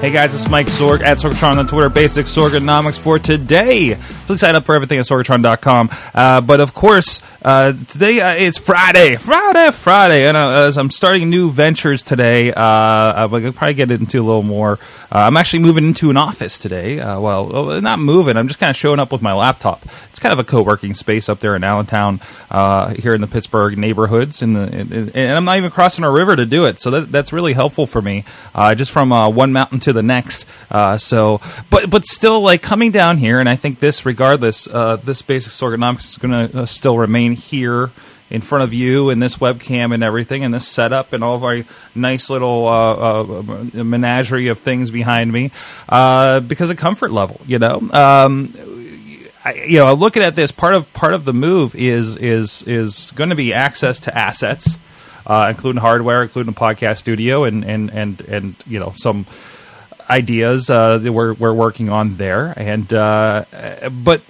Hey guys, it's Mike Sorg at Sorgatron on Twitter. Basic Sorganomics for today. Please sign up for everything at Sorgatron.com. Uh, but of course, uh, today uh, it's Friday, Friday, Friday, and uh, as I'm starting new ventures today, uh, I'll probably get into a little more. Uh, I'm actually moving into an office today. Well, not moving. I'm just kind of showing up with my laptop. It's kind of a co-working space up there in Allentown, here in the Pittsburgh neighborhoods, in the, in, in- and I'm not even crossing a river to do it. So that, that's really helpful for me, just from one mountain to the next. So, but but still, like coming down here, and I think this, regardless, uh, this basic Sorganomics is going to uh, still remain here in front of you and this webcam and everything and this setup and all of our nice little uh, uh, menagerie of things behind me uh, because of comfort level you know? Um, I, you know looking at this part of part of the move is is is going to be access to assets uh, including hardware including a podcast studio and and and and you know some ideas uh, that we're we're working on there. And uh, but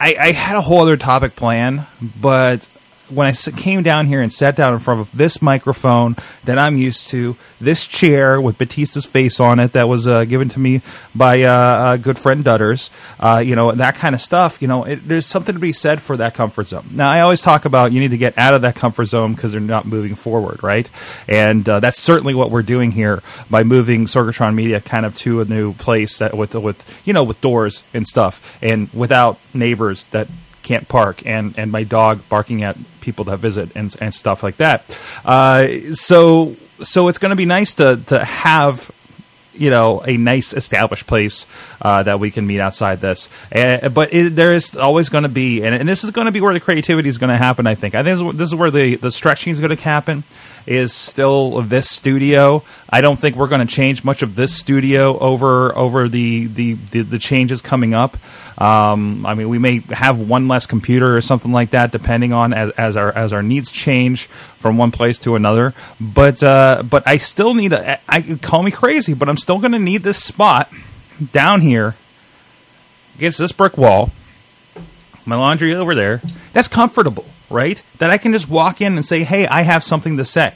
I, I had a whole other topic plan, but when I came down here and sat down in front of this microphone that I'm used to, this chair with Batista's face on it that was uh, given to me by uh, a good friend Dutters, uh, you know, that kind of stuff, you know, it, there's something to be said for that comfort zone. Now, I always talk about you need to get out of that comfort zone because they're not moving forward, right? And uh, that's certainly what we're doing here by moving Sorgatron Media kind of to a new place that with with you know with doors and stuff and without neighbors that can't park and and my dog barking at people that visit and and stuff like that. Uh, so so it's going to be nice to to have you know a nice established place uh, that we can meet outside this. Uh, but it, there is always going to be and, and this is going to be where the creativity is going to happen i think. I think this is, this is where the the stretching is going to happen is still this studio i don't think we're going to change much of this studio over over the the the, the changes coming up um, I mean, we may have one less computer or something like that, depending on as, as our as our needs change from one place to another. But uh, but I still need a. I call me crazy, but I'm still going to need this spot down here against this brick wall. My laundry over there. That's comfortable, right? That I can just walk in and say, "Hey, I have something to say."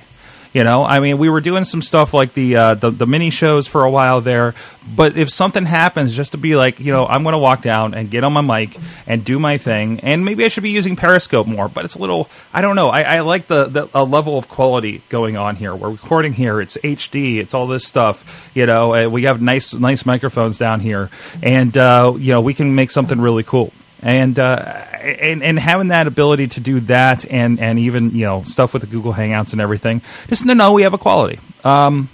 You know, I mean, we were doing some stuff like the uh, the, the mini shows for a while there, but if something happens, just to be like, you know, I'm going to walk down and get on my mic and do my thing, and maybe I should be using Periscope more, but it's a little, I don't know. I, I like the, the a level of quality going on here. We're recording here; it's HD, it's all this stuff. You know, we have nice nice microphones down here, and uh, you know, we can make something really cool and uh, and and having that ability to do that and and even you know stuff with the Google Hangouts and everything, just to know we have a quality. Um,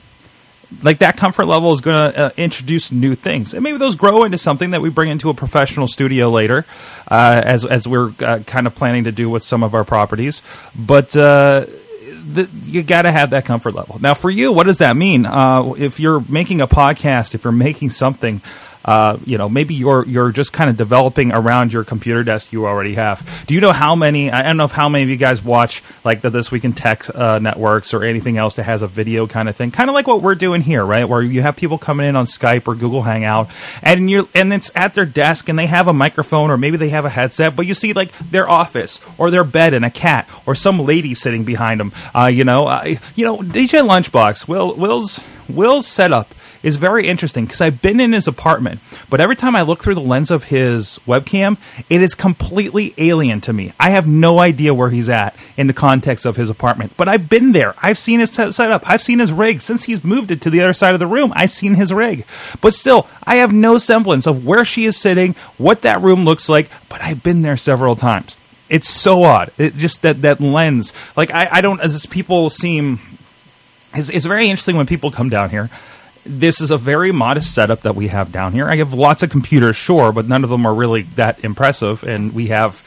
like that comfort level is going to uh, introduce new things, and maybe those grow into something that we bring into a professional studio later, uh, as as we're uh, kind of planning to do with some of our properties. But uh, the, you got to have that comfort level. Now, for you, what does that mean? Uh, if you're making a podcast, if you're making something, uh, you know, maybe you're you're just kind of developing around your computer desk you already have. Do you know how many? I don't know if how many of you guys watch like the This Week in Tech uh, networks or anything else that has a video kind of thing, kind of like what we're doing here, right? Where you have people coming in on Skype or Google Hangout, and you and it's at their desk and they have a microphone or maybe they have a headset, but you see like their office or their bed and a cat or some lady sitting behind them. Uh, you know, uh, you know, DJ Lunchbox, Will Will's Will's setup is very interesting because I've been in his apartment, but every time I look through the lens of his webcam, it is completely alien to me. I have no idea where he's at in the context of his apartment, but I've been there. I've seen his set setup. I've seen his rig since he's moved it to the other side of the room. I've seen his rig, but still, I have no semblance of where she is sitting, what that room looks like. But I've been there several times. It's so odd. It just that that lens. Like I, I don't as people seem. It's, it's very interesting when people come down here this is a very modest setup that we have down here. I have lots of computers, sure, but none of them are really that impressive. And we have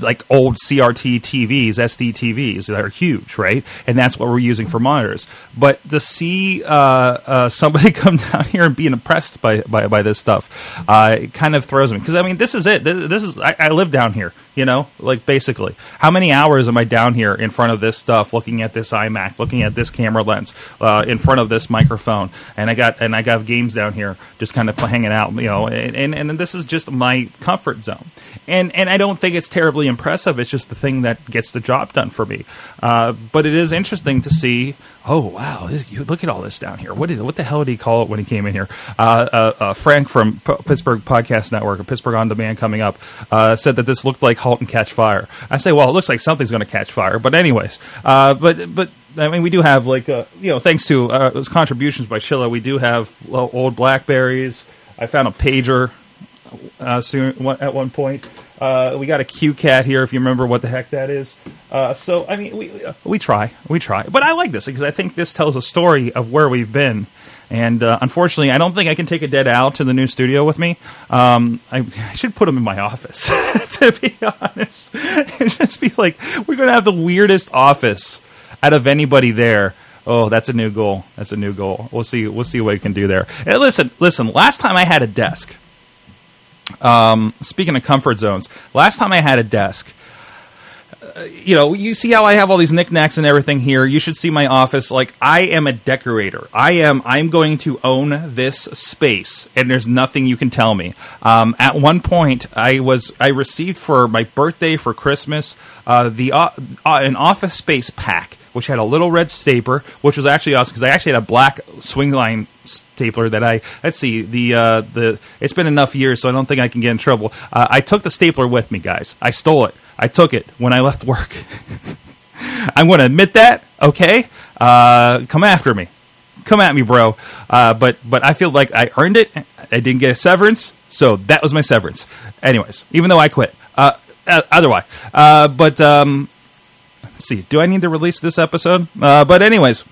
like old CRT TVs, SD TVs that are huge, right? And that's what we're using for monitors. But to see uh, uh, somebody come down here and being impressed by by, by this stuff, uh, it kind of throws me because I mean, this is it. This, this is I, I live down here, you know, like basically, how many hours am I down here in front of this stuff, looking at this iMac, looking at this camera lens, uh, in front of this microphone, and I got and I got games down here, just kind of hanging out, you know, and and, and this is just my comfort zone and and I don't think it's terribly impressive. It's just the thing that gets the job done for me. Uh, but it is interesting to see. Oh wow! You look at all this down here. What is what the hell did he call it when he came in here? Uh, uh, uh Frank from P- Pittsburgh Podcast Network, Pittsburgh on Demand, coming up, uh, said that this looked like *Halt and Catch Fire*. I say, well, it looks like something's going to catch fire. But anyways, uh, but but I mean, we do have like you know, thanks to those contributions by Chilla, we do have well, old Blackberries. I found a pager uh, soon at one point. Uh, we got a CueCat here, if you remember what the heck that is. Uh, so, I mean, we we try, we try, but I like this because I think this tells a story of where we've been. And uh, unfortunately, I don't think I can take a dead owl to the new studio with me. Um, I, I, should put him in my office, to be honest. And just be like, we're going to have the weirdest office out of anybody there. Oh, that's a new goal. That's a new goal. We'll see. We'll see what we can do there. And listen, listen. Last time I had a desk, um, speaking of comfort zones, last time I had a desk, you know, you see how I have all these knickknacks and everything here. You should see my office. Like I am a decorator. I am. I'm going to own this space, and there's nothing you can tell me. Um, at one point, I was I received for my birthday for Christmas uh, the uh, uh an office space pack which had a little red stapler, which was actually awesome because I actually had a black Swingline stapler that I let's see the uh, the it's been enough years so I don't think I can get in trouble. Uh, I took the stapler with me, guys. I stole it. I took it when I left work. I'm going to admit that. Okay, uh, come after me, come at me, bro. Uh, but but I feel like I earned it. I didn't get a severance, so that was my severance. Anyways, even though I quit. Uh, uh otherwise, uh, but um, let's see. Do I need to release this episode? Uh, but anyways,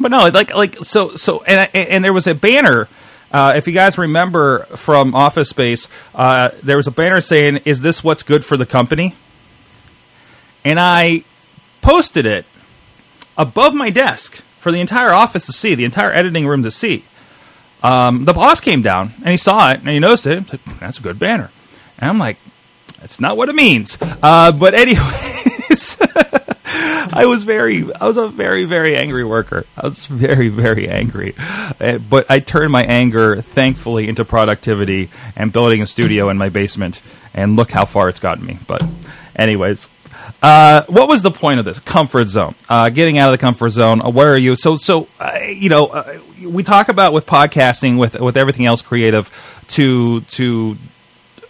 but no, like like so so and and there was a banner. Uh, if you guys remember from Office Space, uh, there was a banner saying, "Is this what's good for the company?" And I posted it above my desk for the entire office to see, the entire editing room to see. Um, the boss came down and he saw it and he noticed it. Like, That's a good banner. And I'm like, that's not what it means. Uh, but anyways, I was very, I was a very, very angry worker. I was very, very angry. Uh, but I turned my anger, thankfully, into productivity and building a studio in my basement. And look how far it's gotten me. But, anyways, uh, what was the point of this comfort zone? Uh, getting out of the comfort zone. Uh, where are you? So, so uh, you know, we talk about with podcasting, with with everything else creative, to to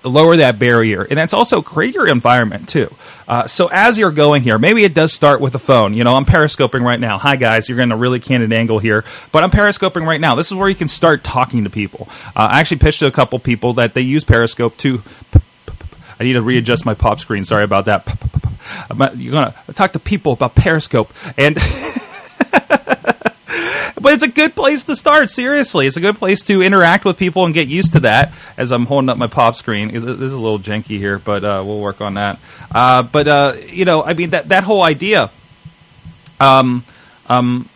lower that barrier, and that's also create your environment too. Uh, so as you're going here, maybe it does start with a phone. You know, I'm periscoping right now. Hi guys, you're in a really candid angle here, but I'm periscoping right now. This is where you can start talking to people. Uh, I actually pitched to a couple people that they use Periscope to. I need to readjust my pop screen. Sorry about that. You're gonna talk to people about Periscope and. but it's a good place to start. Seriously, it's a good place to interact with people and get used to that. As I'm holding up my pop screen, this is a little janky here, but uh, we'll work on that. Uh, but uh, you know, I mean that that whole idea, um, um,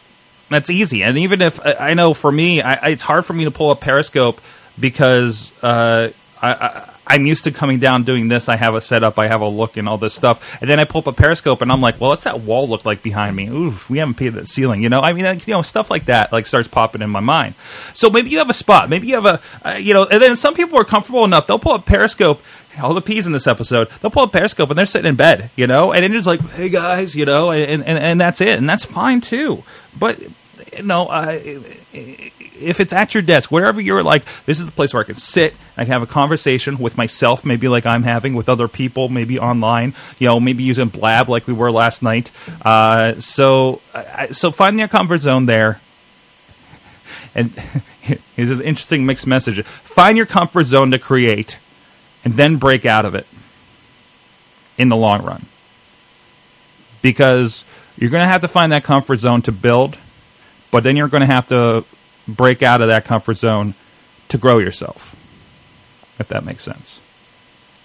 that's easy. And even if I know for me, I, it's hard for me to pull up Periscope because uh, I, I I'm used to coming down doing this. I have a setup, I have a look, and all this stuff. And then I pull up a periscope, and I'm like, well, what's that wall look like behind me? Ooh, we haven't painted that ceiling. You know, I mean, you know, stuff like that like starts popping in my mind. So maybe you have a spot, maybe you have a, uh, you know, and then some people are comfortable enough they'll pull up periscope. All the peas in this episode, they'll pull up Periscope and they're sitting in bed, you know, and it's like, hey guys, you know, and, and, and that's it, and that's fine too. But you know, uh, if it's at your desk, wherever you're like, this is the place where I can sit, I can have a conversation with myself, maybe like I'm having with other people, maybe online, you know, maybe using Blab like we were last night. Uh, so, so find your comfort zone there. And here's an interesting mixed message: find your comfort zone to create, and then break out of it in the long run, because you're going to have to find that comfort zone to build but then you're going to have to break out of that comfort zone to grow yourself, if that makes sense.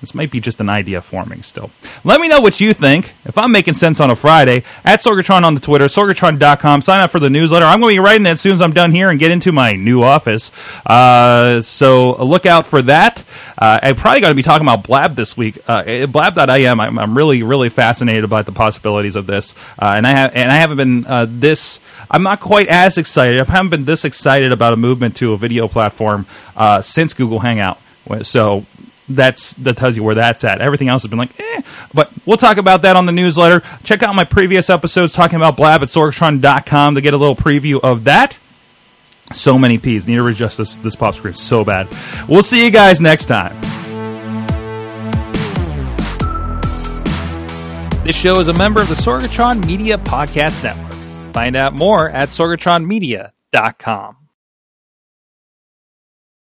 This might be just an idea forming still. Let me know what you think. If I'm making sense on a Friday, at Sorgatron on the Twitter, sorgatron.com. Sign up for the newsletter. I'm going to be writing it as soon as I'm done here and get into my new office. Uh, so look out for that. Uh, I'm probably going to be talking about Blab this week. Uh, Blab.im, I'm, I'm really, really fascinated about the possibilities of this. Uh, and I have, and I haven't been uh, this. I'm not quite as excited. I haven't been this excited about a movement to a video platform uh, since Google Hangout. So that's that tells you where that's at. Everything else has been like, eh. But we'll talk about that on the newsletter. Check out my previous episodes talking about Blab at Sorgatron.com to get a little preview of that. So many P's. Need to readjust this this pop screen so bad. We'll see you guys next time. This show is a member of the Sorgatron Media Podcast Network. Find out more at sorgatronmedia.com.